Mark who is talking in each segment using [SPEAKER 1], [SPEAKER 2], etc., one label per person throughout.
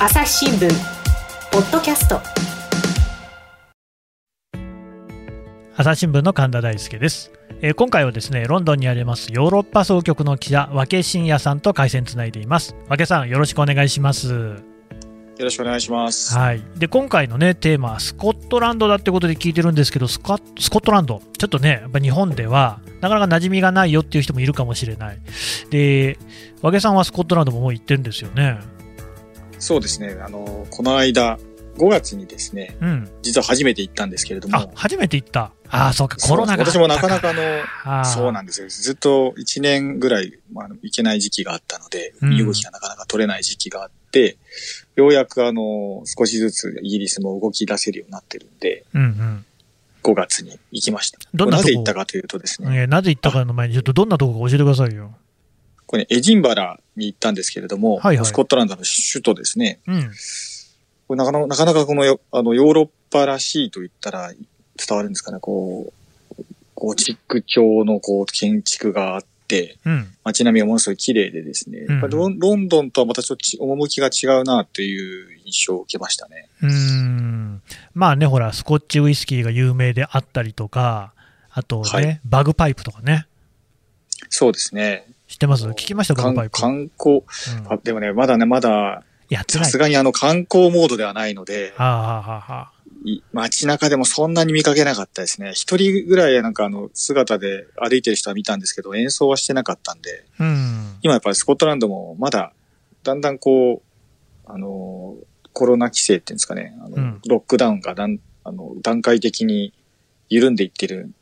[SPEAKER 1] 朝日新聞ポッドキャスト。
[SPEAKER 2] 朝日新聞の神田大輔です、えー今回はですねロンドンにありますヨーロッパ総局の記者和気真也さんと回線つないでいます。和気さんよろしくお願いします。
[SPEAKER 3] よろしくお願いします。
[SPEAKER 2] はい。で今回のねテーマはスコットランドだってことで聞いてるんですけどスカスコットランド。ちょっとねやっぱ日本ではなかなか馴染みがないよっていう人もいるかもしれない。で和気さんはスコットランドももう行ってるんですよね
[SPEAKER 3] そうですね。あの、この間、5月にですね、
[SPEAKER 2] うん。
[SPEAKER 3] 実は初めて行ったんですけれども。
[SPEAKER 2] あ初めて行った。ああそうかコロナが
[SPEAKER 3] 私もなかなかあの、そうなんですよ。ずっと1年ぐらい、まあ、行けない時期があったので、
[SPEAKER 2] うん。
[SPEAKER 3] 身動きがなかなか取れない時期があって、ようやくあの、少しずつイギリスも動き出せるようになってるんで、
[SPEAKER 2] うんうん。
[SPEAKER 3] 5月に行きました。
[SPEAKER 2] どんなとこ？
[SPEAKER 3] なぜ行ったかというとですね、
[SPEAKER 2] えーなぜ行ったかの前にちょっとどんなとこか教えてくださいよ
[SPEAKER 3] これ、ね、エジンバラに行ったんですけれども、
[SPEAKER 2] はいはい。
[SPEAKER 3] スコットランドの首都ですね、
[SPEAKER 2] うん。
[SPEAKER 3] これなかなかなかなかこのよあのヨーロッパらしいと言ったら伝わるんですかね、こう、ゴチック調のこう建築があって、
[SPEAKER 2] うん。
[SPEAKER 3] 街並みがものすごい綺麗でですね、
[SPEAKER 2] うん。
[SPEAKER 3] ロンロンドンとはまたちょっとち趣が違うなという印象を受けましたね。
[SPEAKER 2] うーん。まあね、ほら、スコッチウイスキーが有名であったりとか、あとね、
[SPEAKER 3] はい。
[SPEAKER 2] バグパイプとかね、
[SPEAKER 3] そうですね。
[SPEAKER 2] 知ってます？聞きました、バグパイ
[SPEAKER 3] 観光、
[SPEAKER 2] うん。
[SPEAKER 3] あでもね、まだね、まだ。さすがにあの観光モードではないので、
[SPEAKER 2] はあ、はあはあ
[SPEAKER 3] 街中でもそんなに見かけなかったですね。一人ぐらいなんかあの姿で歩いてる人は見たんですけど、演奏はしてなかったんで、
[SPEAKER 2] うん。
[SPEAKER 3] 今やっぱりスコットランドもまだ、だんだんこう、あの、コロナ規制っていうんですかね、あの
[SPEAKER 2] うん。
[SPEAKER 3] ロックダウンがだんあの段階的に緩んでいってる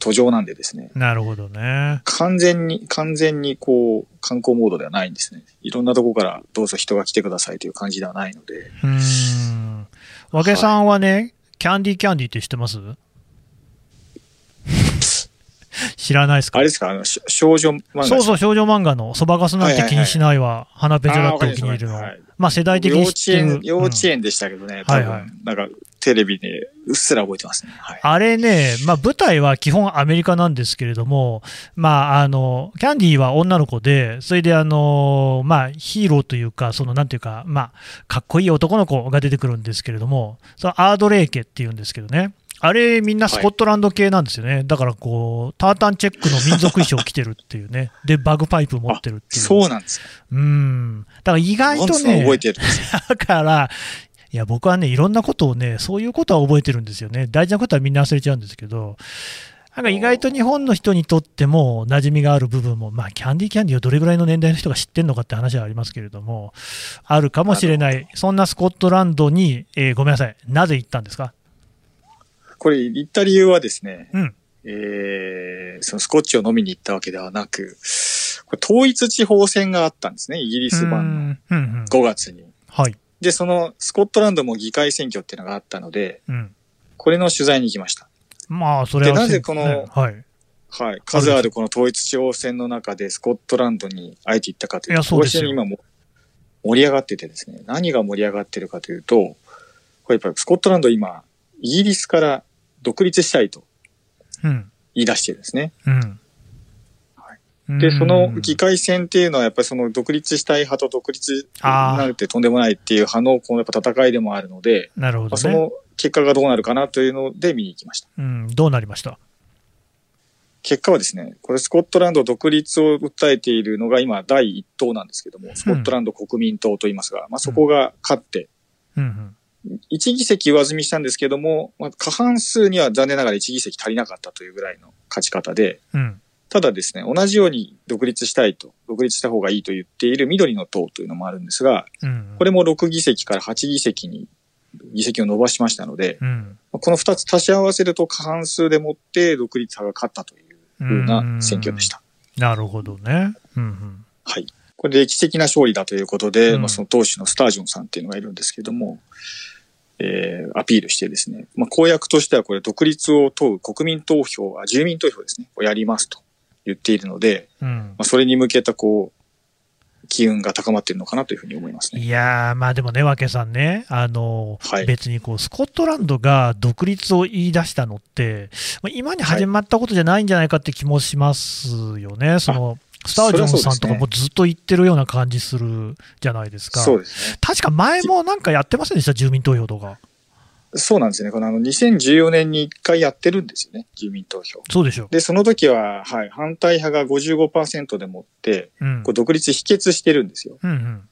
[SPEAKER 3] 途上なんでですね、
[SPEAKER 2] なるほどね。
[SPEAKER 3] 完全に、完全にこう、観光モードではないんですね。いろんなとこからどうぞ人が来てくださいという感じではないので、
[SPEAKER 2] うーん。和気さんはね、キャンディーキャンディーって知ってます？知らないですか？
[SPEAKER 3] あれですか、あの、し少女漫画
[SPEAKER 2] そうそう、少女漫画の。そばかすなんて気にしないわ、花ペチョだってお気に入りの。
[SPEAKER 3] ま
[SPEAKER 2] あ世代的に
[SPEAKER 3] 幼稚
[SPEAKER 2] 知ってる。
[SPEAKER 3] 園、。幼稚
[SPEAKER 2] うん
[SPEAKER 3] 園でしたけどね、多分、
[SPEAKER 2] はいはい。
[SPEAKER 3] なんか、テレビでうっすら覚えてますね。はい。
[SPEAKER 2] あれね、まあ、舞台は基本アメリカなんですけれども、まあ、あのキャンディーは女の子で、それであの、まあ、ヒーローというか、そのなんていうか、まあ、かっこいい男の子が出てくるんですけれども、そのアードレイ家っていうんですけどね、あれ、みんなスコットランド系なんですよね、だからこう、タータンチェックの民族衣装着てるっていうね、で、バグパイプ持ってるっていう。
[SPEAKER 3] そうなんですか。
[SPEAKER 2] うん、だから意外とね、
[SPEAKER 3] 覚えてる。
[SPEAKER 2] だから、いや、僕はね、いろんなことをね、そういうことは覚えてるんですよね。大事なことはみんな忘れちゃうんですけど、なんか意外と日本の人にとっても馴染みがある部分も、まあ、キャンディーキャンディーをどれぐらいの年代の人が知ってるのかって話はありますけれども、あるかもしれな、
[SPEAKER 3] ない
[SPEAKER 2] そんなスコットランドに、えーごめんなさい、なぜ行ったんですか？
[SPEAKER 3] これ、言った理由はですね、
[SPEAKER 2] うん
[SPEAKER 3] えー、そのスコッチを飲みに行ったわけではなく、これ統一地方選があったんですね、イギリス版の
[SPEAKER 2] うんうんうん
[SPEAKER 3] 5月に。
[SPEAKER 2] はい。
[SPEAKER 3] で、そのスコットランドも議会選挙っていうのがあったので、
[SPEAKER 2] うん。
[SPEAKER 3] これの取材に行きました。
[SPEAKER 2] まあ、それは、
[SPEAKER 3] でなぜこの
[SPEAKER 2] ねはい。
[SPEAKER 3] はい。数あるこの統一地方選の中でスコットランドにあえて行ったかというと、
[SPEAKER 2] いやそうですよ
[SPEAKER 3] 非常に今も盛り上がっててですね、何が盛り上がってるかというと、これやっぱりスコットランド今、イギリスから独立したいと
[SPEAKER 2] うん。
[SPEAKER 3] 言い出してるんですね。
[SPEAKER 2] うん。
[SPEAKER 3] で、その
[SPEAKER 2] うん
[SPEAKER 3] 議会選っていうのはやっぱりその独立したい派と独立なるってとんでもないっていう派のこのやっぱ戦いでもあるので、
[SPEAKER 2] なるほどね。
[SPEAKER 3] まあその結果がどうなるかなというので見に行きました。
[SPEAKER 2] うん、どうなりました？
[SPEAKER 3] 結果はですね、これスコットランド独立を訴えているのが今第一党なんですけども、スコットランド国民党と言いますが、まあそこが勝って、
[SPEAKER 2] うんうん。
[SPEAKER 3] 一議席上積みしたんですけども、まあ、過半数には残念ながら一議席足りなかったというぐらいの勝ち方で、
[SPEAKER 2] うん。
[SPEAKER 3] ただですね、同じように独立したいと、独立した方がいいと言っている緑の党というのもあるんですが、
[SPEAKER 2] うん。
[SPEAKER 3] これも6議席から8議席に議席を伸ばしましたので、
[SPEAKER 2] うん。
[SPEAKER 3] この2つ足し合わせると過半数でもって独立派が勝ったというふうな選挙でした。
[SPEAKER 2] なるほどね。うんうん。
[SPEAKER 3] はい。これ歴史的な勝利だということで、
[SPEAKER 2] うん
[SPEAKER 3] まあ、その党首のスタージョンさんっていうのがいるんですけども、えー、アピールしてですね、まあ、公約としてはこれ独立を問う国民投票、あ住民投票ですね、をやりますと言っているので、
[SPEAKER 2] うん
[SPEAKER 3] まあ、それに向けたこう、機運が高まっているのかなというふうに思いますね。
[SPEAKER 2] いやー、まあでもね、わけさんね、あの
[SPEAKER 3] はい
[SPEAKER 2] 別にこうスコットランドが独立を言い出したのって、まあ今に始まったことじゃないんじゃないかって気もしますよね、そのスタージョンさんとかもずっと言ってるような感じするじゃないですか。
[SPEAKER 3] そうですね。
[SPEAKER 2] 確か前もなんかやってませんでした、住民投票とか。
[SPEAKER 3] そうなんですよね。このあの、2014年に1回やってるんですよね、住民投票。
[SPEAKER 2] そうでしょ
[SPEAKER 3] で、その時は、はい、反対派が55%でもって、
[SPEAKER 2] う。うん
[SPEAKER 3] こう。独立否決してるんですよ。
[SPEAKER 2] うんうん。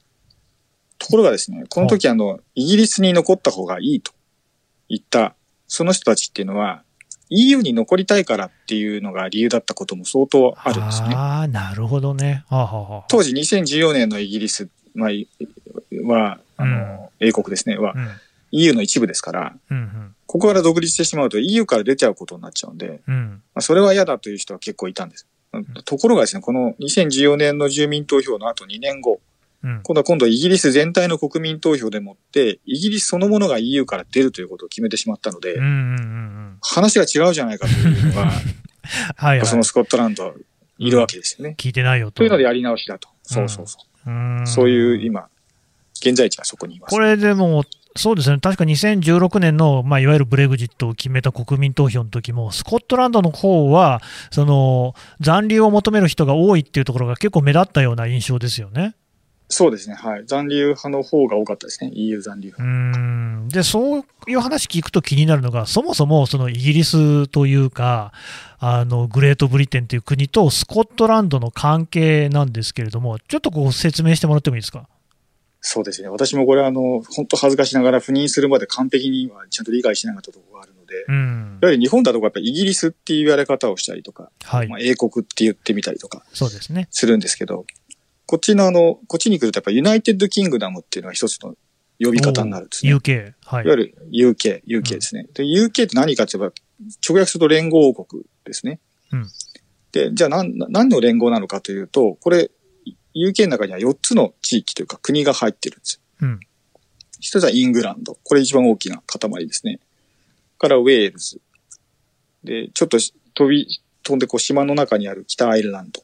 [SPEAKER 3] ところがですね、この時あの、イギリスに残った方がいいと言った、その人たちっていうのは、EU に残りたいからっていうのが理由だったことも相当あるんですね。
[SPEAKER 2] ああ、なるほどね。はあ、はあはあ、
[SPEAKER 3] 当時2014年のイギリス、まあ、いは、あの、英国ですね、は
[SPEAKER 2] うん。
[SPEAKER 3] EU の一部ですから、
[SPEAKER 2] うんうん。
[SPEAKER 3] ここから独立してしまうと EU から出ちゃうことになっちゃうんで、
[SPEAKER 2] うん。
[SPEAKER 3] まあ、それは嫌だという人は結構いたんです。ところがですね、この2014年の住民投票の後2年後、
[SPEAKER 2] うん。
[SPEAKER 3] 今度は今度はイギリス全体の国民投票でもって、イギリスそのものが EU から出るということを決めてしまったので、
[SPEAKER 2] うんうんうんうん。
[SPEAKER 3] 話が違うじゃないかというのが、
[SPEAKER 2] はいはい。
[SPEAKER 3] そのスコットランドはいるわけですよね。
[SPEAKER 2] 聞いてないよと。
[SPEAKER 3] というのでやり直しだと。そうそうそう。
[SPEAKER 2] うん
[SPEAKER 3] そういう今、現在地がそこにいます。
[SPEAKER 2] これでも、そうですね、確か2016年の、まあ、いわゆるブレグジットを決めた国民投票の時も、スコットランドの方はその残留を求める人が多いっていうところが結構目立ったような印象ですよね。
[SPEAKER 3] そうですね。はい。残留派の方が多かったですね。EU 残留
[SPEAKER 2] う
[SPEAKER 3] 派。
[SPEAKER 2] んで、そういう話聞くと気になるのが、そもそもそのイギリスというか、あのグレートブリテンという国とスコットランドの関係なんですけれども、ちょっとこう説明してもらってもいいですか？
[SPEAKER 3] そうですね。私もこれあの、本当恥ずかしながら赴任するまで完璧にはちゃんと理解しなかったところがあるので、
[SPEAKER 2] うん
[SPEAKER 3] や、はり日本だとやっぱりイギリスっていう言われ方をしたりとか、
[SPEAKER 2] はい
[SPEAKER 3] まあ、、英国って言ってみたりとか
[SPEAKER 2] そうですね。
[SPEAKER 3] するんですけど、こっちのあの、こっちに来るとやっぱ United Kingdom っていうのは一つの呼び方になるんですね。
[SPEAKER 2] UK、はい
[SPEAKER 3] いわゆる UK、UK ですね。で、UK って何かって言えば、直訳すると連合王国ですね。
[SPEAKER 2] うん
[SPEAKER 3] で、じゃあ何、何の連合なのかというと、これ、UK の中には4つの地域というか国が入ってるんですよ。
[SPEAKER 2] うん
[SPEAKER 3] 一つはイングランド。これ一番大きな塊ですね。からウェールズ。で、ちょっと飛び、飛んでこう島の中にある北アイルランド。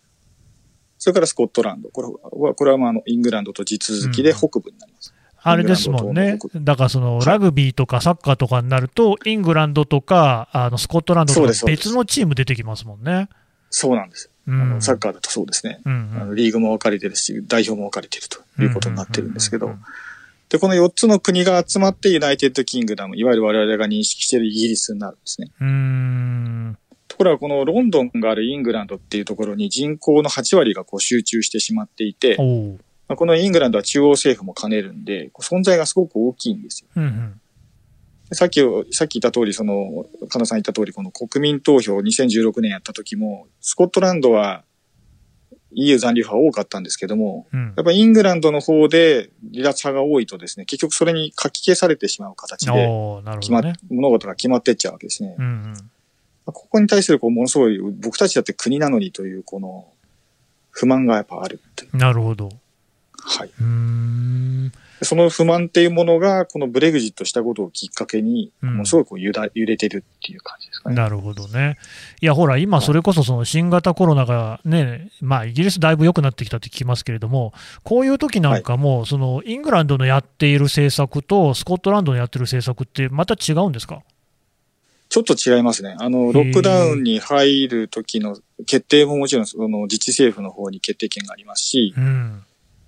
[SPEAKER 3] それからスコットランド。これは、これはまああのイングランドと地続きで
[SPEAKER 2] うん
[SPEAKER 3] 北部になります。
[SPEAKER 2] あれですもんねだからその
[SPEAKER 3] はい
[SPEAKER 2] ラグビーとかサッカーとかになると、イングランドとかあのスコットランドとか別のチーム出てきますもんね。
[SPEAKER 3] そうなんです。
[SPEAKER 2] う
[SPEAKER 3] あの
[SPEAKER 2] ん、
[SPEAKER 3] サッカーだとそうですね。
[SPEAKER 2] うん
[SPEAKER 3] あのリーグも分かれてるし、代表も分かれてるということになってるんですけど。で、この4つの国が集まってユナイテッドキングダム、いわゆる我々が認識しているイギリスになるんですね。ところがこのロンドンがあるイングランドっていうところに人口の8割がこう集中してしまっていて、このイングランドは中央政府も兼ねるんで、存在がすごく大きいんですよ。
[SPEAKER 2] うんうん。
[SPEAKER 3] でさっき、さっき言った通り、その、神田さん言った通り、この国民投票2016年やった時も、スコットランドは EU 残留派多かったんですけども、
[SPEAKER 2] うん
[SPEAKER 3] やっぱイングランドの方で離脱派が多いとですね、結局それに書き消されてしまう形で、決ま
[SPEAKER 2] ね。
[SPEAKER 3] 物事が決まってっちゃうわけですね。
[SPEAKER 2] うんうん
[SPEAKER 3] ここに対するこうものすごい、僕たちだって国なのにという、この、不満がやっぱある。
[SPEAKER 2] なるほど。
[SPEAKER 3] はい。その不満っていうものが、このブレグジットしたことをきっかけに、
[SPEAKER 2] うん
[SPEAKER 3] ものすごいこう揺ら揺れてるっていう感じですかね。
[SPEAKER 2] なるほどね。いや、ほら、今、それこそその新型コロナがね、まあ、イギリスだいぶ良くなってきたって聞きますけれども、こういう時なんかも、そのイングランドのやっている政策と、スコットランドのやってる政策って、また違うんですか？
[SPEAKER 3] ちょっと違いますね。あの、ロックダウンに入る時の決定ももちろん、その自治政府の方に決定権がありますし、
[SPEAKER 2] うん。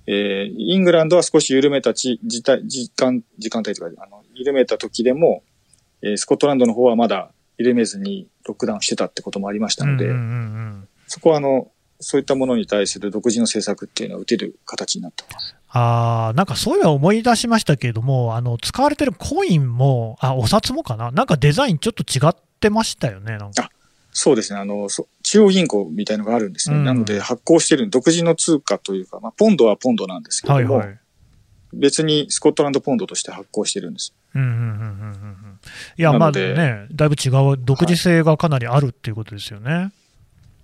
[SPEAKER 3] えーイングランドは少し緩めたち時間、時間、時間帯とか、あの、緩めた時でも、えースコットランドの方はまだ緩めずにロックダウンしてたってこともありましたので、
[SPEAKER 2] うんうんうん
[SPEAKER 3] そこはあの、そういったものに対する独自の政策っていうのは打てる形になってます。
[SPEAKER 2] あーなんかそういえば思い出しましたけれども、あの使われてるコインも、あお札もかな、なんかデザインちょっと違ってましたよね、なんか。
[SPEAKER 3] そうですね。あの、そ中央銀行みたいのがあるんですね。
[SPEAKER 2] うん
[SPEAKER 3] なので発行してる独自の通貨というか、まあ、ポンドはポンドなんですけれども、
[SPEAKER 2] はいはい。
[SPEAKER 3] 別にスコットランドポンドとして発行してるんです。
[SPEAKER 2] うんうんうんうんいや、まあね、だいぶ違う、独自性がかなりあるっていうことですよね。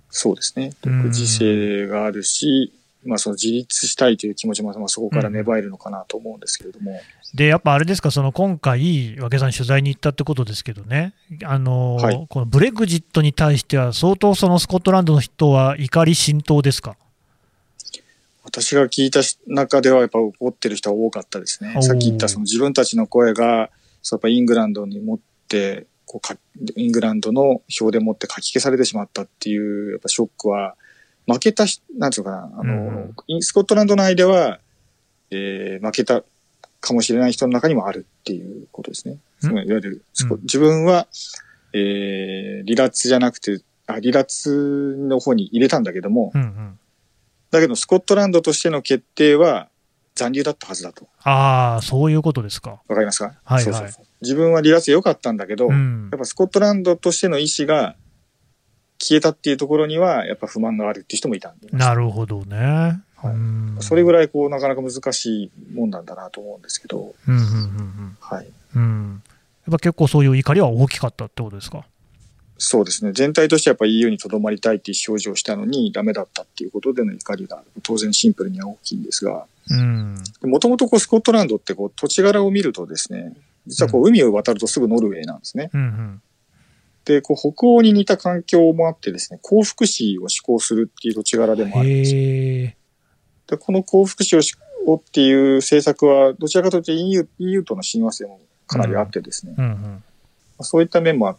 [SPEAKER 3] そうですね。
[SPEAKER 2] うん
[SPEAKER 3] 独自性があるし、まあその自立したいという気持ちも、まあ、そこから芽生えるのかなと思うんですけれども、
[SPEAKER 2] で、やっぱあれですか、その今回、和気さん、取材に行ったってことですけどね、あのー
[SPEAKER 3] はい。
[SPEAKER 2] このブレグジットに対しては、相当そのスコットランドの人は怒り浸透ですか？
[SPEAKER 3] 私が聞いた中ではやっぱ怒ってる人は多かったですね。さっき言ったその自分たちの声が、やっぱイングランドに持って、こうかイングランドの票でもって書き消されてしまったっていうやっぱショックは負けたし、なんつうのかな、あの、
[SPEAKER 2] うん
[SPEAKER 3] スコットランド内では、えー負けたかもしれない人の中にもあるっていうことですね。つまりいわゆる、
[SPEAKER 2] うん
[SPEAKER 3] 自分は、えー離脱じゃなくて、あ離脱の方に入れたんだけども、
[SPEAKER 2] うんうん。
[SPEAKER 3] だけどスコットランドとしての決定は残留だったはずだと。
[SPEAKER 2] ああ、そういうことですか。
[SPEAKER 3] わかりますか？
[SPEAKER 2] はいはい
[SPEAKER 3] そうそうそう自分は離脱で良かったんだけど、
[SPEAKER 2] うん
[SPEAKER 3] やっ。ぱスコットランドとしての意思が消えたっていうところには、やっぱ不満があるっていう人もいたんで。
[SPEAKER 2] なるほどね。
[SPEAKER 3] はい
[SPEAKER 2] うん
[SPEAKER 3] それぐらいこう、なかなか難しいもんなんだなと思うんですけど、
[SPEAKER 2] うんうんうん
[SPEAKER 3] はい。
[SPEAKER 2] うん。うん。やっぱ結構そういう怒りは大きかったってことですか？
[SPEAKER 3] そうですね。全体としてやっぱ EU にとどまりたいっていう表示をしたのにダメだったっていうことでの怒りが当然シンプルには大きいんですが、
[SPEAKER 2] うん。
[SPEAKER 3] もともとこうスコットランドってこう土地柄を見るとですね、実はこう海を渡るとすぐノルウェーなんですね。
[SPEAKER 2] うんうん。
[SPEAKER 3] で、こう北欧に似た環境もあってですね、幸福市を施行するっていう土地柄でもあるんです。で、この幸福市をしをっていう政策は、どちらかというと EU, EU との親和性もかなりあってですね、
[SPEAKER 2] うんうん。
[SPEAKER 3] そういった面もあ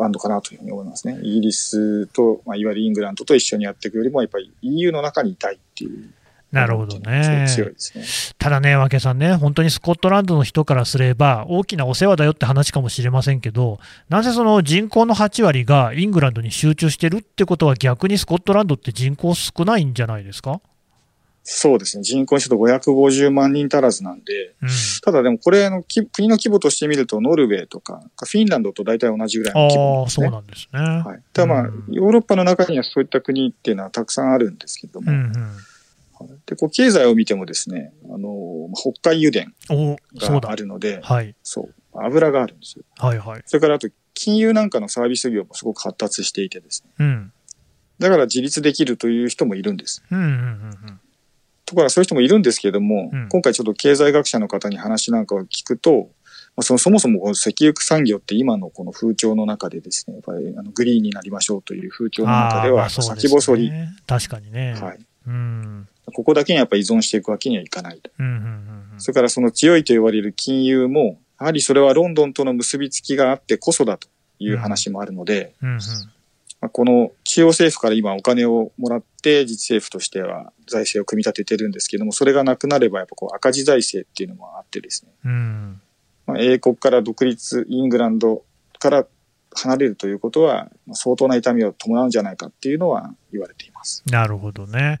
[SPEAKER 3] あるのかなというふうに思いますね。イギリスと、まあ、いわゆるイングランドと一緒にやっていくよりも、やっぱり EU の中にいたいっていう。
[SPEAKER 2] なるほどね。
[SPEAKER 3] 強いですね。
[SPEAKER 2] ただね、わけさんね、本当にスコットランドの人からすれば、大きなお世話だよって話かもしれませんけど、なぜその人口の8割がイングランドに集中してるってことは、逆にスコットランドって人口少ないんじゃないですか？
[SPEAKER 3] そうですね。人口にすると550万人足らずなんで、
[SPEAKER 2] うん、
[SPEAKER 3] ただでもこれあのき国の規模として見ると、ノルウェーとか、フィンランドと大体同じぐらいの規模なん
[SPEAKER 2] ああ、
[SPEAKER 3] ですね。
[SPEAKER 2] そうなんですね。
[SPEAKER 3] はい。ただまあ、
[SPEAKER 2] うん
[SPEAKER 3] ヨーロッパの中にはそういった国っていうのはたくさんあるんですけども、
[SPEAKER 2] うんうん、
[SPEAKER 3] で、こう経済を見てもですね、あの、北海油田があ。るので、
[SPEAKER 2] はい、
[SPEAKER 3] そう、油があるんですよ。
[SPEAKER 2] はい、はい。
[SPEAKER 3] それからあと、金融なんかのサービス業もすごく発達していてですね。
[SPEAKER 2] うん。
[SPEAKER 3] だから自立できるという人もいるんです。
[SPEAKER 2] うん、うん、うん
[SPEAKER 3] ところがそういう人もいるんですけれども、
[SPEAKER 2] うん
[SPEAKER 3] 今回ちょっと経済学者の方に話なんかを聞くと、まあ、そのそもそもこの石油産業って今のこの風潮の中でですね、やっぱりあのグリーンになりましょうという風潮
[SPEAKER 2] うん。
[SPEAKER 3] の中では
[SPEAKER 2] あそうです
[SPEAKER 3] 先細り、
[SPEAKER 2] ね。確かにね。
[SPEAKER 3] はい。
[SPEAKER 2] うん。
[SPEAKER 3] ここだけにやっぱり依存していくわけにはいかないと。
[SPEAKER 2] うん、うん、うんうん。
[SPEAKER 3] それからその強いと言われる金融も、やはりそれはロンドンとの結びつきがあってこそだという話もあるので、
[SPEAKER 2] うん、うん。
[SPEAKER 3] まあこの中央政府から今お金をもらって自治政府としては財政を組み立ててるんですけども、それがなくなればやっぱこう赤字財政っていうのもあってですね、
[SPEAKER 2] うん。
[SPEAKER 3] まあ、英国から独立、イングランドから離れるということは、まあ相当な痛みを伴うんじゃないかっていうのは言われています。
[SPEAKER 2] なるほどね。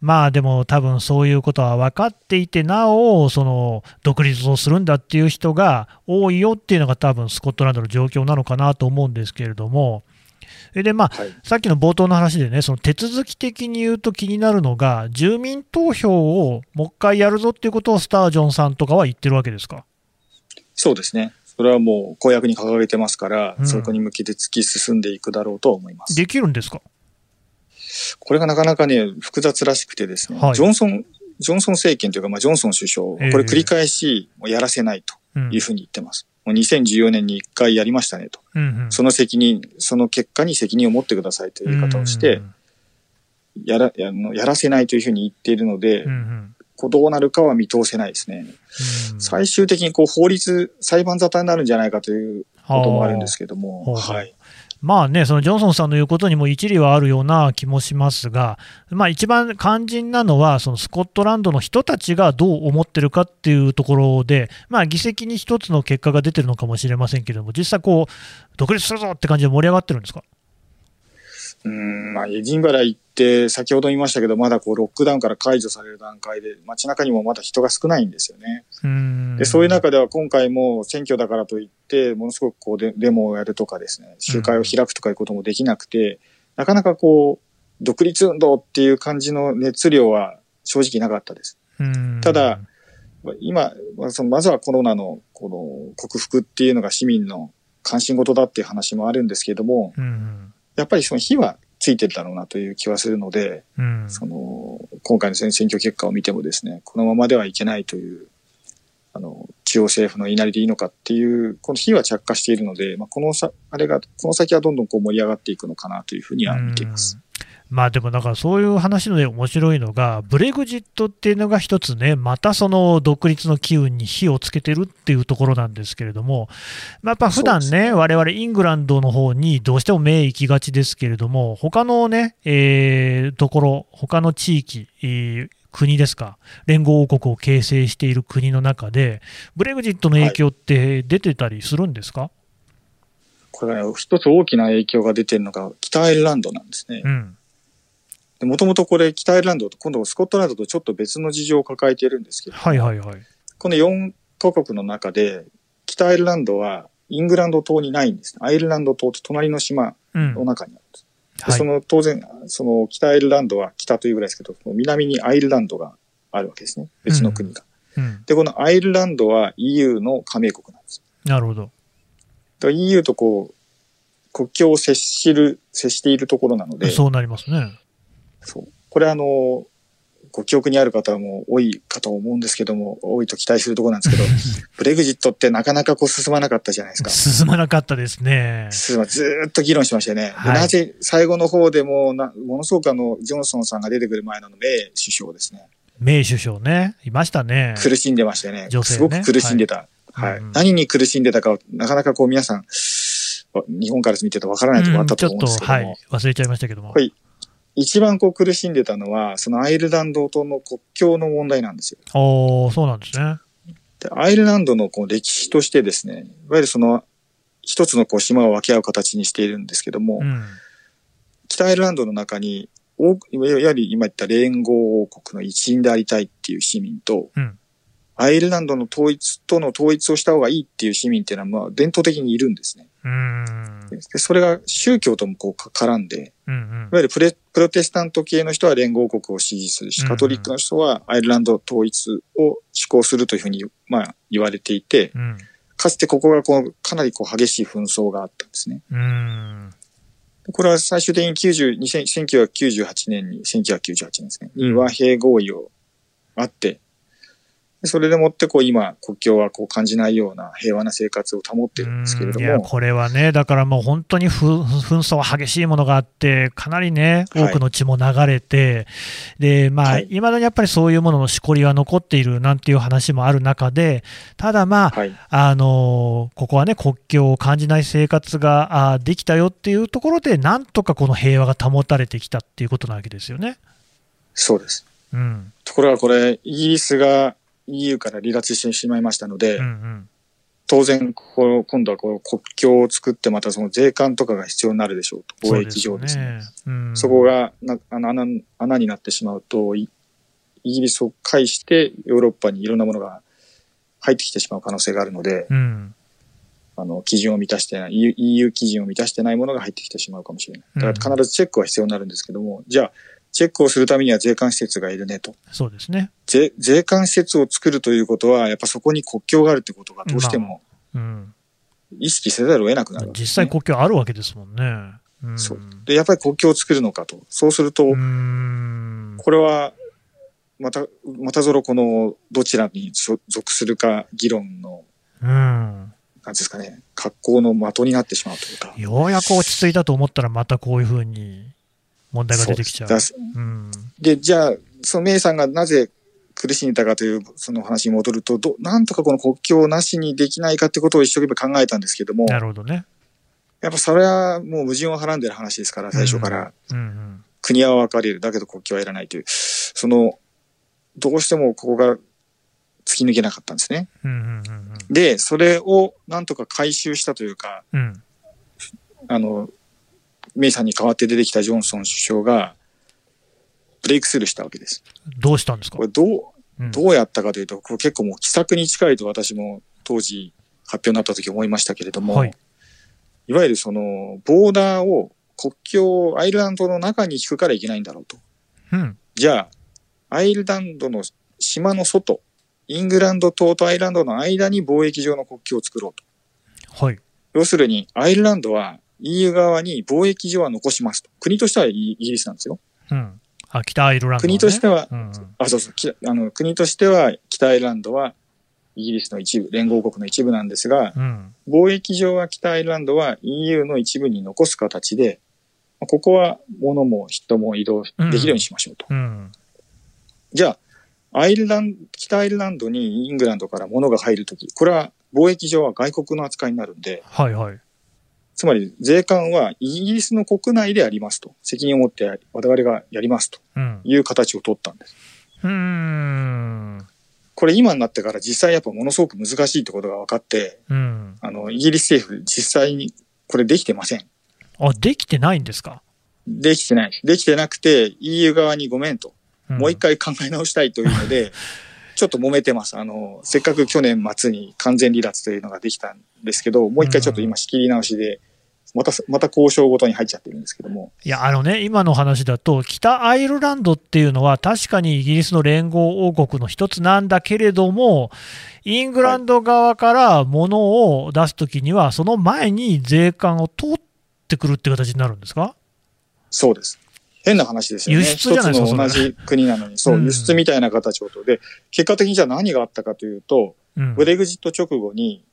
[SPEAKER 2] まあでも多分そういうことは分かっていてなおその独立をするんだっていう人が多いよっていうのが多分スコットランドの状況なのかなと思うんですけれどもえでまあ
[SPEAKER 3] はい。
[SPEAKER 2] さっきの冒頭の話でねその手続き的に言うと気になるのが住民投票をもう一回やるぞっていうことをスタージョンさんとかは言ってるわけですか？
[SPEAKER 3] そうですね。それはもう公約に掲げてますから、
[SPEAKER 2] うん
[SPEAKER 3] そこに向けて突き進んでいくだろうとは思います。
[SPEAKER 2] できるんですか？
[SPEAKER 3] これがなかなかね、複雑らしくてですね、
[SPEAKER 2] はい
[SPEAKER 3] ジョンソン、ジョンソン政権というか、まあ、ジョンソン首相、
[SPEAKER 2] ええ
[SPEAKER 3] これ繰り返しやらせないと
[SPEAKER 2] うん
[SPEAKER 3] いうふうに言ってます。もう2014年に1回やりましたねと。
[SPEAKER 2] うんうん
[SPEAKER 3] その責任、その結果に責任を持ってくださいという言い方をして、やら、やのやらせないというふうに言っているので、
[SPEAKER 2] うんうん
[SPEAKER 3] こうどうなるかは見通せないですね。
[SPEAKER 2] うん
[SPEAKER 3] 最終的にこう法律、裁判沙汰になるんじゃないかということもあるんですけども、はい。
[SPEAKER 2] まあね、そのジョンソンさんの言うことにも一理はあるような気もしますが、まあ、一番肝心なのは、そのスコットランドの人たちがどう思ってるかっていうところで、まあ、議席に一つの結果が出てるのかもしれませんけれども、実際こう、独立するぞって感じで盛り上がってるんですか？
[SPEAKER 3] うん、まあ、エディンバラ行って、先ほど言いましたけど、まだこう、ロックダウンから解除される段階で、街中にもまだ人が少ないんですよね。
[SPEAKER 2] うん
[SPEAKER 3] で、そういう中では今回も選挙だからといって、ものすごくこうデ、デモをやるとかですね、集会を開くとかいうこともできなくて、なかなかこう、独立運動っていう感じの熱量は正直なかったです。
[SPEAKER 2] うん
[SPEAKER 3] ただ、今、まあそのまずはコロナのこの克服っていうのが市民の関心事だっていう話もあるんですけれども、
[SPEAKER 2] うん
[SPEAKER 3] やっぱりその火はついてるだろうなという気はするので、
[SPEAKER 2] うん。
[SPEAKER 3] その、今回の選選挙結果を見てもですね、このままではいけないという、あの、中央政府の言いなりでいいのかっていう、この火は着火しているので、まあ、このさ、あれが、この先はどんどんこう盛り上がっていくのかなというふうには見ています。
[SPEAKER 2] うんまあでもだからそういう話ので面白いのが、ブレグジットっていうのが一つね、またその独立の機運に火をつけてるっていうところなんですけれども、まあ、やっぱ普段ね、我々イングランドの方にどうしても目行きがちですけれども、他のね、えーところ、他の地域、えー国ですか、連合王国を形成している国の中で、ブレグジットの影響って出てたりするんですか、
[SPEAKER 3] これは一つ大きな影響が出てるのが北アイルランドなんですね。
[SPEAKER 2] うん、
[SPEAKER 3] もともとこれ北アイルランドと今度スコットランドとちょっと別の事情を抱えているんですけど、
[SPEAKER 2] はいはいはい。
[SPEAKER 3] この4カ国の中で北アイルランドはイングランド島にないんですね。アイルランド島と隣の島
[SPEAKER 2] うん
[SPEAKER 3] の中にあるんです。で
[SPEAKER 2] はい
[SPEAKER 3] その当然、その北アイルランドは北というぐらいですけど、南にアイルランドがあるわけですね。別の国が。
[SPEAKER 2] うん、
[SPEAKER 3] で、このアイルランドは EU の加盟国なんです。
[SPEAKER 2] なるほど。
[SPEAKER 3] EU とこう、国境を接しる、接しているところなので、
[SPEAKER 2] そうなりますね。
[SPEAKER 3] そう。これあの、ご記憶にある方も多いかと思うんですけども、多いと期待するところなんですけど、ブレグジットってなかなかこう進まなかったじゃないですか。
[SPEAKER 2] 進まなかったですね。
[SPEAKER 3] 進まずーっと議論しましたよね。で
[SPEAKER 2] はい
[SPEAKER 3] なぜ最後の方でもな、ものすごくあの、ジョンソンさんが出てくる前のメイ首相ですね。
[SPEAKER 2] メイ首相ね、いましたね。
[SPEAKER 3] 苦しんでましたよね。
[SPEAKER 2] 女性ね
[SPEAKER 3] すごく苦しんでた。はい。
[SPEAKER 2] はいうん
[SPEAKER 3] 何に苦しんでたかをなかなかこう皆さん、日本から見てるとわからないところあったと
[SPEAKER 2] うんちょっと、
[SPEAKER 3] 思うんですけども、
[SPEAKER 2] はい、忘れちゃいましたけども。
[SPEAKER 3] はい一番こう苦しんでたのは、そのアイルランドとの国境の問題なんですよ。
[SPEAKER 2] おー、そうなんですね。
[SPEAKER 3] でアイルランドのこう歴史としてですね、いわゆるその一つのこう島を分け合う形にしているんですけども、
[SPEAKER 2] うん。
[SPEAKER 3] 北アイルランドの中に、おいわゆる今言った連合王国の一員でありたいっていう市民と、
[SPEAKER 2] うん
[SPEAKER 3] アイルランドの統一との統一をした方がいいっていう市民っていうのは、まあ、伝統的にいるんですね。
[SPEAKER 2] うーん。
[SPEAKER 3] でそれが宗教ともこうか絡んで、
[SPEAKER 2] うんうん
[SPEAKER 3] いわゆるプレプロテスタント系の人は連合王国を支持するし、カトリックの人はアイルランド統一を施行するというふうに、まあ、言われていて、
[SPEAKER 2] うん。
[SPEAKER 3] かつてここがこうかなりこう激しい紛争があったんですね。
[SPEAKER 2] うーん。
[SPEAKER 3] これは最終的に90 2000 1998年に、1998年ですね、に和平合意をあって、でそれでもってこう今国境はこう感じないような平和な生活を保ってるんですけれど
[SPEAKER 2] いや、
[SPEAKER 3] も、
[SPEAKER 2] これはね、だからもう本当にふ紛争は激しいものがあって、かなりね、
[SPEAKER 3] はい
[SPEAKER 2] 多くの血も流れて、で、まあ、
[SPEAKER 3] はい
[SPEAKER 2] いまだにやっぱりそういうもののしこりが残っているなんていう話もある中で、ただまあ、
[SPEAKER 3] はい。
[SPEAKER 2] あのここはね、国境を感じない生活があできたよっていうところで、なんとかこの平和が保たれてきたっていうことなわけですよね。
[SPEAKER 3] そうです。
[SPEAKER 2] うん。
[SPEAKER 3] ところがこれ、イギリスが EU から離脱してしまいましたので、
[SPEAKER 2] うんうん。
[SPEAKER 3] 当然こう、今度はこう国境を作ってまたその税関とかが必要になるでしょうと。貿易上ですね。
[SPEAKER 2] そううん
[SPEAKER 3] そこがなあの穴穴になってしまうと、イイギリスを介してヨーロッパにいろんなものが入ってきてしまう可能性があるので、
[SPEAKER 2] うん。
[SPEAKER 3] あの、基準を満たしてない、EU, EU 基準を満たしてないものが入ってきてしまうかもしれない。だから必ずチェックは必要になるんですけども、じゃあ、チェックをするためには税関施設がいるねと。
[SPEAKER 2] そうですね。
[SPEAKER 3] 税税関施設を作るということは、やっぱそこに国境があるってことがどうしても
[SPEAKER 2] うん。
[SPEAKER 3] 意識せざるを得なくなるね。
[SPEAKER 2] 実際国境あるわけですもんね。うん。
[SPEAKER 3] そうで、やっぱり国境を作るのかと。そうすると。これは、また、またぞろこの、どちらに所属するか議論の、
[SPEAKER 2] うん。
[SPEAKER 3] なんですかね、格好の的になってしまうというか。
[SPEAKER 2] ようやく落ち着いたと思ったら、またこういうふうに問題が出てきちゃう。
[SPEAKER 3] そう
[SPEAKER 2] ん。
[SPEAKER 3] で、じゃあ、そのメイさんがなぜ苦しんだかという、その話に戻ると、ど、なんとかこの国境をなしにできないかってことを一生懸命考えたんですけども、
[SPEAKER 2] なるほどね。
[SPEAKER 3] やっぱそれはもう矛盾をはらんでる話ですから、最初から。
[SPEAKER 2] うんうん。
[SPEAKER 3] 国は分かれる。だけど国境はいらないという。その、どうしてもここが突き抜けなかったんですね。で、それをなんとか回収したというか、
[SPEAKER 2] うん。うん。
[SPEAKER 3] あの、メイさんに代わって出てきたジョンソン首相が、ブレイクスルーしたわけです。
[SPEAKER 2] どうしたんですか？
[SPEAKER 3] これどう、
[SPEAKER 2] うん
[SPEAKER 3] どうやったかというと、これ結構もう奇策に近いと私も当時発表になった時思いましたけれども、
[SPEAKER 2] はい
[SPEAKER 3] い、わゆるその、ボーダーを国境をアイルランドの中に引くからいけないんだろうと。
[SPEAKER 2] うん。
[SPEAKER 3] じゃあ、アイルランドの島の外、イングランド島とアイルランドの間に貿易上の国境を作ろうと。
[SPEAKER 2] はい。
[SPEAKER 3] 要するに、アイルランドは EU 側に貿易上は残しますと。国としてはイイギリスなんですよ。
[SPEAKER 2] うん。あ、北アイルランド、ね。
[SPEAKER 3] 国としては、
[SPEAKER 2] うんうん
[SPEAKER 3] あ、そうそう、きあの、国としては北アイルランドはイギリスの一部、連合国の一部なんですが、
[SPEAKER 2] うん。
[SPEAKER 3] 貿易上は北アイルランドは EU の一部に残す形で、まあここは物も人も移動できるようにしましょうと。
[SPEAKER 2] うん。
[SPEAKER 3] じゃあ、アイルラン北アイルランドにイングランドから物が入るとき、これは貿易上は外国の扱いになるんで、
[SPEAKER 2] はいはい。
[SPEAKER 3] つまり税関はイギリスの国内でありますと。責任を持って我々がやりますと
[SPEAKER 2] うん。
[SPEAKER 3] いう形を取ったんです。
[SPEAKER 2] うーん。
[SPEAKER 3] これ今になってから実際やっぱものすごく難しいってことが分かって、
[SPEAKER 2] うん。
[SPEAKER 3] あの、イギリス政府実際にこれできてません。
[SPEAKER 2] あ、できてないんですか？
[SPEAKER 3] できてない。できてなくて EU 側にごめんと。
[SPEAKER 2] ん
[SPEAKER 3] もう一。回考え直したいというので、ちょっと揉めてます。あの、せっかく去年末に完全離脱というのができたんですけど、もう一回ちょっと今仕切り直しで、また、また交渉ごとに入っちゃってるんですけども。
[SPEAKER 2] いや、あのね、今の話だと、北アイルランドっていうのは、確かにイギリスの連合王国の一つなんだけれども、イングランド側から物を出すときには、その前に税関を通ってくるって形になるんですか？
[SPEAKER 3] そうです。変な話ですよね。
[SPEAKER 2] 輸出じゃないですか
[SPEAKER 3] 同じ国なのに、そう、
[SPEAKER 2] うん
[SPEAKER 3] 輸出みたいな形をと。で、結果的にじゃあ何があったかというと、
[SPEAKER 2] うん
[SPEAKER 3] ブレグジット直後に、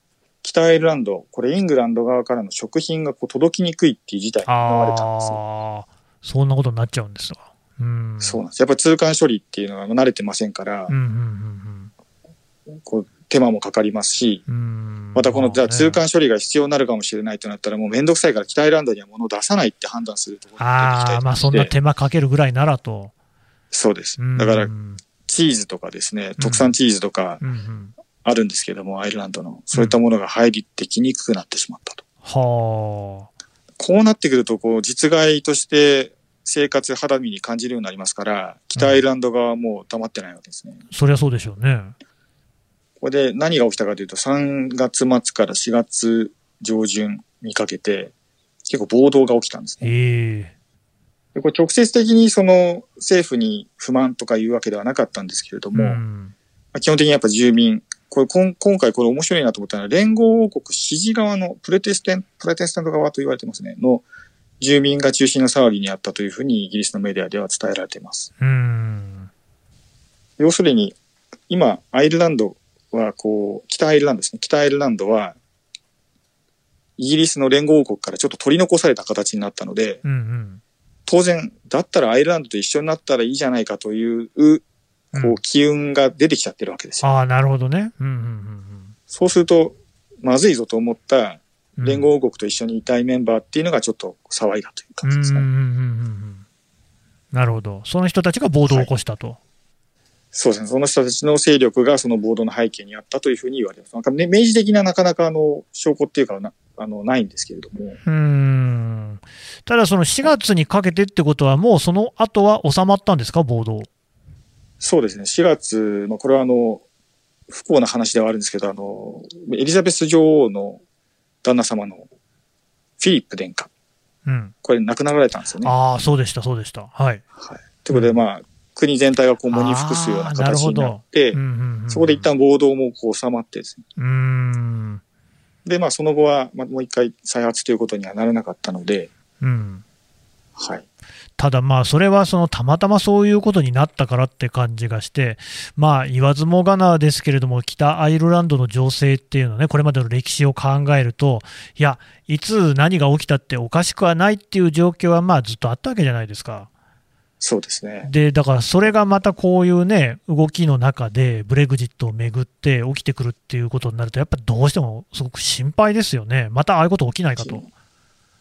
[SPEAKER 3] 北アイルランド、これイングランド側からの食品がこう届きにくいっていう事態に見われたんですよ。
[SPEAKER 2] そんなことになっちゃうんですわ。うん。
[SPEAKER 3] そうなんです。やっぱり通関処理っていうのは慣れてませんからこう手間もかかりますし、またこの、じゃあ
[SPEAKER 2] ね
[SPEAKER 3] 通関処理が必要になるかもしれないとなったら、もうめんどくさいから北アイルランドには物を出さないって判断するところが出てきたり
[SPEAKER 2] ああ、まあそんな手間かけるぐらいならと。
[SPEAKER 3] そうです
[SPEAKER 2] うん。
[SPEAKER 3] だから
[SPEAKER 2] う、ん
[SPEAKER 3] チーズとかですね、特産チーズとか
[SPEAKER 2] うん。
[SPEAKER 3] あるんですけども、アイルランドの、そういったものが入ってきにくくなってしまったと。
[SPEAKER 2] はあ。
[SPEAKER 3] こうなってくると、こう、実害として生活肌身に感じるようになりますから、北アイルランド側はもう黙ってないわけですね。
[SPEAKER 2] そりゃそうでしょうね。
[SPEAKER 3] これで何が起きたかというと、3月末から4月上旬にかけて、結構暴動が起きたんですね。
[SPEAKER 2] ええ
[SPEAKER 3] でこれ直接的にその政府に不満とかいうわけではなかったんですけれども、ま
[SPEAKER 2] ん
[SPEAKER 3] あ基本的にやっぱ住民、これ今今回これ面白いなと思ったのは、連合王国支持側のプロテステンプロテスタント側と言われてますね、の住民が中心の騒ぎにあったというふうにイギリスのメディアでは伝えられています。
[SPEAKER 2] うん。
[SPEAKER 3] 要するに、今、アイルランドはこう、北アイルランドですね。北アイルランドは、イギリスの連合王国からちょっと取り残された形になったので、
[SPEAKER 2] うんうん。
[SPEAKER 3] 当然、だったらアイルランドと一緒になったらいいじゃないかという、こ
[SPEAKER 2] うん
[SPEAKER 3] う、機運が出てきちゃってるわけですよ。
[SPEAKER 2] ああ、なるほどね。うんうん
[SPEAKER 3] そうすると、まずいぞと思った
[SPEAKER 2] うん。
[SPEAKER 3] 連合王国と一緒にいたいメンバーっていうのがちょっと騒いだという感じですね。
[SPEAKER 2] うんうんうんうんうん。なるほど。その人たちが暴動を起こしたと。
[SPEAKER 3] そうですね。その人たちの勢力がその暴動の背景にあったというふうに言われてます。なんかね、明示的ななかなかあの、証拠っていうかな、あの、ないんですけれども。
[SPEAKER 2] うーん。ただ、その4月にかけてってことは、もうその後は収まったんですか、暴動。
[SPEAKER 3] そうですね。4月、まあ、これはあの、不幸な話ではあるんですけど、あの、エリザベス女王の旦那様のフィリップ殿下。
[SPEAKER 2] うん。
[SPEAKER 3] これ亡くなられたんですよね。
[SPEAKER 2] ああ、そうでした、そうでした。はい。
[SPEAKER 3] はい。ということで、まあ、国全体がこう、喪に服すような形になって
[SPEAKER 2] うん、うんうん
[SPEAKER 3] そこで一旦暴動もこう収まってですね。
[SPEAKER 2] うーん。
[SPEAKER 3] で、まあ、その後は、まあ、もう一回再発ということにはならなかったので、
[SPEAKER 2] うん。
[SPEAKER 3] はい。
[SPEAKER 2] ただまあ、それはそのたまたまそういうことになったからって感じがして、まあ、言わずもがなですけれども、北アイルランドの情勢っていうのはね、これまでの歴史を考えると、いや、いつ何が起きたっておかしくはないっていう状況はまあずっとあったわけじゃないですか。
[SPEAKER 3] そうですね。
[SPEAKER 2] で、だからそれがまたこういうね、動きの中で、ブレグジットをめぐって起きてくるっていうことになると、やっぱりどうしてもすごく心配ですよね。またああいうこと起きないかと。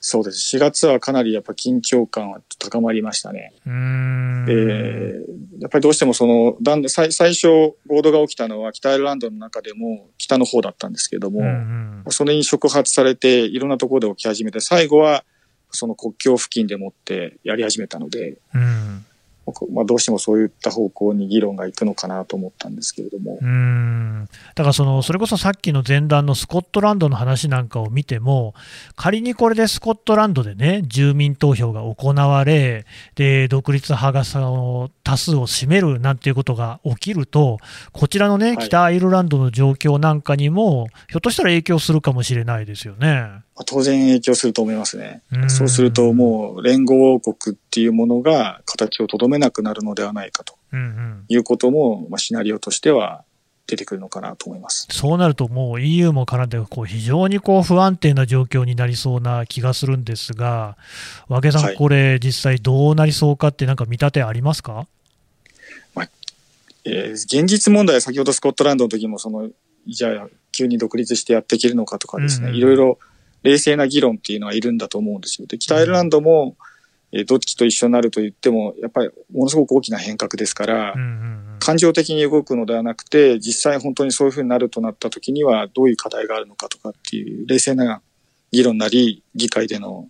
[SPEAKER 3] そうです。4月はかなりやっぱ緊張感は高まりましたね。で、やっぱりどうしてもその、だんだん最最初、暴動が起きたのは北アイルランドの中でも北の方だったんですけども、
[SPEAKER 2] うんうん
[SPEAKER 3] それに触発されていろんなところで起き始めて、最後はその国境付近でもってやり始めたので、
[SPEAKER 2] うん
[SPEAKER 3] 僕まあ、どうしてもそういった方向に議論が行くのかなと思ったんですけれども。
[SPEAKER 2] う、ーん。だからその、それこそさっきの前段のスコットランドの話なんかを見ても、仮にこれでスコットランドでね、住民投票が行われ、で独立派がその多数を占めるなんていうことが起きると、こちらのね、
[SPEAKER 3] はい。
[SPEAKER 2] 北アイルランドの状況なんかにも、ひょっとしたら影響するかもしれないですよね。
[SPEAKER 3] まあ当然影響すると思いますね。
[SPEAKER 2] うん。
[SPEAKER 3] そうするともう連合王国っていうものが形をとどめなくなるのではないかと。いうことも、まあ、シナリオとしては出てくるのかなと思います。
[SPEAKER 2] そうなると、もう EU も絡んでこう非常にこう不安定な状況になりそうな気がするんですが、和気さん、
[SPEAKER 3] はい。
[SPEAKER 2] これ、実際どうなりそうかって、なんか見立てありますか？
[SPEAKER 3] えー現実問題は先ほどスコットランドの時もその、じゃあ急に独立してやっていけるのかとかですね、
[SPEAKER 2] うんうん。
[SPEAKER 3] いろいろ冷静な議論っていうのはいるんだと思うんですよ。で、北アイルランドも、えーどっちと一緒になると言っても、やっぱりものすごく大きな変革ですから、
[SPEAKER 2] うんうん
[SPEAKER 3] 感情的に動くのではなくて、実際本当にそういうふうになるとなった時にはどういう課題があるのかとかっていう冷静な議論なり、議会での、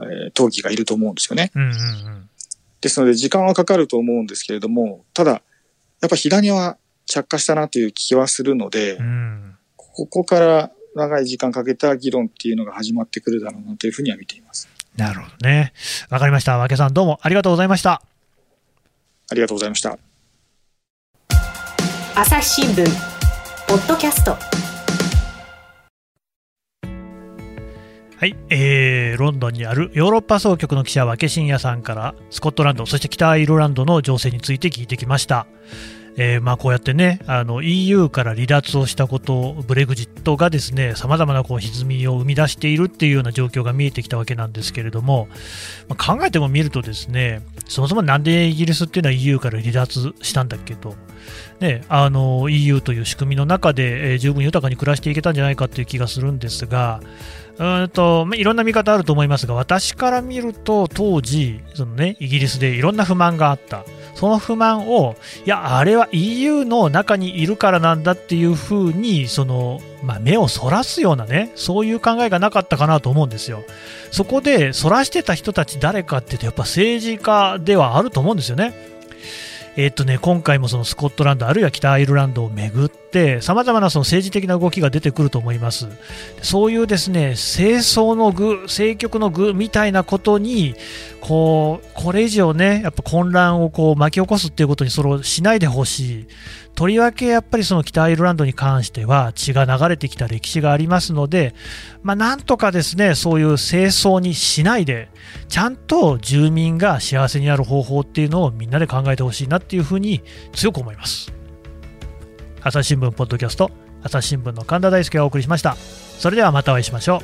[SPEAKER 3] えー討議がいると思うんですよね。
[SPEAKER 2] うんうんうん
[SPEAKER 3] ですので時間はかかると思うんですけれども、ただ、やっぱ火種は着火したなという気はするので、
[SPEAKER 2] うん
[SPEAKER 3] ここから長い時間かけた議論っていうのが始まってくるだろうなというふうには見ています。
[SPEAKER 2] なるほどね。わかりました。和気さん、どうもありがとうございました。
[SPEAKER 3] ありがとうございました。
[SPEAKER 1] 朝日新聞ポッドキャスト
[SPEAKER 2] はい、えーロンドンにあるヨーロッパ総局の記者、和気真也さんから、スコットランド、そして北アイルランドの情勢について聞いてきました。えーまあ、こうやってね、あの EU から離脱をしたこと、ブレグジットがですね、さまざまなこう歪みを生み出しているっていうような状況が見えてきたわけなんですけれども、まあ考えてもみるとですね、そもそもなんでイギリスっていうのは EU から離脱したんだっけと。ね、あの EU という仕組みの中で、えー十分豊かに暮らしていけたんじゃないかという気がするんですが、うんとまあいろんな見方あると思いますが、私から見ると、当時、そのね、イギリスでいろんな不満があった。その不満を、いや、あれは EU の中にいるからなんだっていうふうに、その、まあ、目をそらすようなね、そういう考えがなかったかなと思うんですよ。そこで、そらしてた人たち誰かっていうと、やっぱ政治家ではあると思うんですよね。えっとね、今回もそのスコットランドあるいは北アイルランドを巡ってさまざまなその政治的な動きが出てくると思います。そういうですね政争の具政局の具みたいなことにこうこれ以上ねやっぱ混乱をこう巻き起こすっていうことにそれをしないでほしい。とりわけやっぱりその北アイルランドに関しては血が流れてきた歴史がありますので、まあ、なんとかですねそういう清掃にしないでちゃんと住民が幸せになる方法っていうのをみんなで考えてほしいなっていうふうに強く思います。朝日新聞ポッドキャスト朝日新聞の神田大輔がお送りしました。それではまたお会いしましょ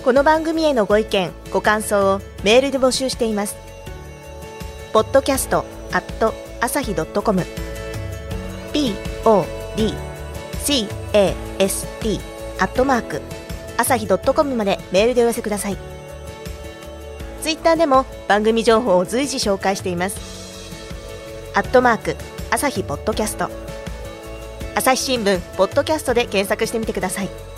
[SPEAKER 2] う。
[SPEAKER 4] この番組へのご意見ご感想をメールで募集しています。ポッドキャストアット朝日ドットコム。Podcast アットマーク。朝日ドットコムまでメールでお寄せください。ツイッターでも番組情報を随時紹介しています。アットマーク朝日ポッドキャスト。朝日新聞ポッドキャストで検索してみてください。